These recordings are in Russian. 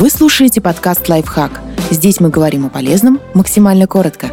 Вы слушаете подкаст «Лайфхак». Здесь мы говорим о полезном максимально коротко.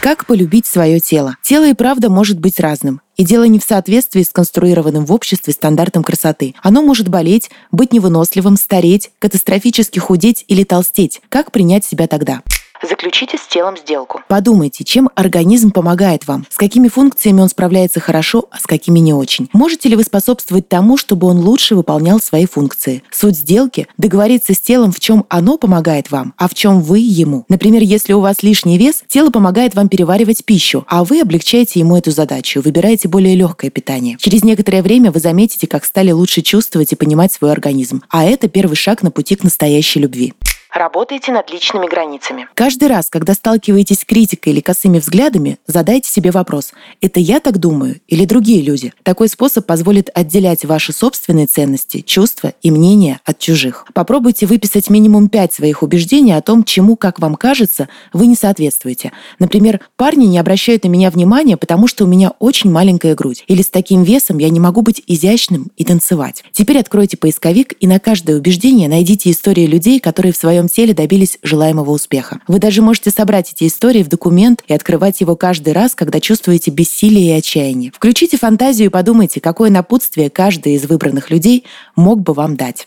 Как полюбить свое тело? Тело и правда может быть разным. И дело не в соответствии с конструированным в обществе стандартом красоты. Оно может болеть, быть невыносливым, стареть, катастрофически худеть или толстеть. Как принять себя тогда? Заключите с телом сделку. Подумайте, чем организм помогает вам, с какими функциями он справляется хорошо, а с какими не очень. Можете ли вы способствовать тому, чтобы он лучше выполнял свои функции? Суть сделки – договориться с телом, в чем оно помогает вам, а в чем вы ему. Например, если у вас лишний вес, тело помогает вам переваривать пищу, а вы облегчаете ему эту задачу, выбираете более легкое питание. Через некоторое время вы заметите, как стали лучше чувствовать и понимать свой организм. А это первый шаг на пути к настоящей любви. Работайте над личными границами. Каждый раз, когда сталкиваетесь с критикой или косыми взглядами, задайте себе вопрос «Это я так думаю или другие люди?». Такой способ позволит отделять ваши собственные ценности, чувства и мнения от чужих. Попробуйте выписать минимум пять своих убеждений о том, чему, как вам кажется, вы не соответствуете. Например, парни не обращают на меня внимания, потому что у меня очень маленькая грудь. Или с таким весом я не могу быть изящным и танцевать. Теперь откройте поисковик и на каждое убеждение найдите истории людей, которые в своем своем теле добились желаемого успеха. Вы даже можете собрать эти истории в документ и открывать его каждый раз, когда чувствуете бессилие и отчаяние. Включите фантазию и подумайте, какое напутствие каждый из выбранных людей мог бы вам дать.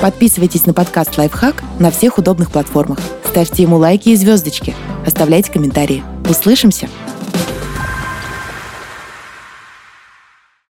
Подписывайтесь на подкаст «Лайфхак» на всех удобных платформах. Ставьте ему лайки и звездочки. Оставляйте комментарии. Услышимся!